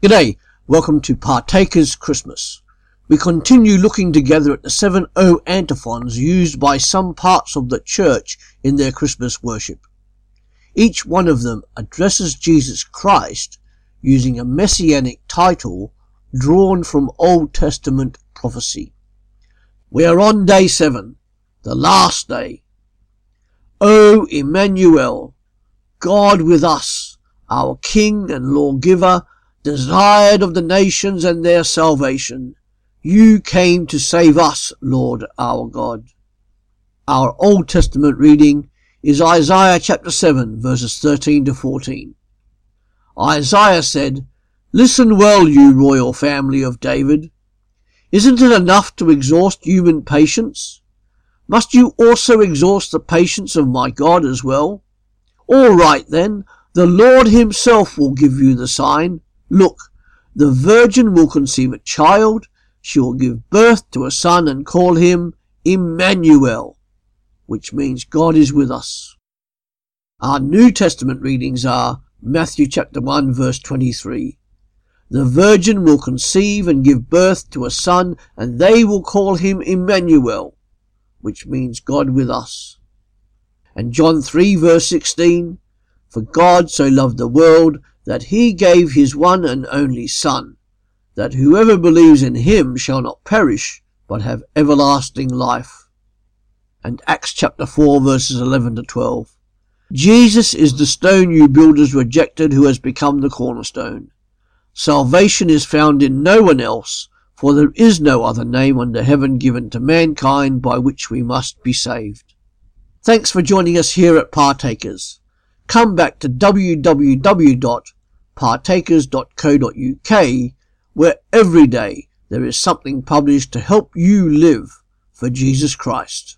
G'day, welcome to Partakers Christmas. We continue looking together at the seven O antiphons used by some parts of the church in their Christmas worship. Each one of them addresses Jesus Christ using a messianic title drawn from Old Testament prophecy. We are on day seven, the last day. O Emmanuel, God with us, our King and Lawgiver, desired of the nations and their salvation. You came to save us, Lord our God. Our Old Testament reading is Isaiah chapter 7 verses 13 to 14. Isaiah said, Listen well, you royal family of David. Isn't it enough to exhaust human patience? Must you also exhaust the patience of my God as well? All right then, the Lord himself will give you the sign. Look, the virgin will conceive a child, she will give birth to a son and call him Emmanuel, which means God is with us. Our New Testament readings are Matthew chapter 1 verse 23. The virgin will conceive and give birth to a son, and they will call him Emmanuel, which means God with us. And John 3 verse 16, For God so loved the world that he gave his one and only Son, that whoever believes in him shall not perish, but have everlasting life. And Acts chapter 4 verses 11 to 12. Jesus is the stone you builders rejected who has become the cornerstone. Salvation is found in no one else, for there is no other name under heaven given to mankind by which we must be saved. Thanks for joining us here at Partakers. Come back to www.partakers.co.uk where every day there is something published to help you live for Jesus Christ.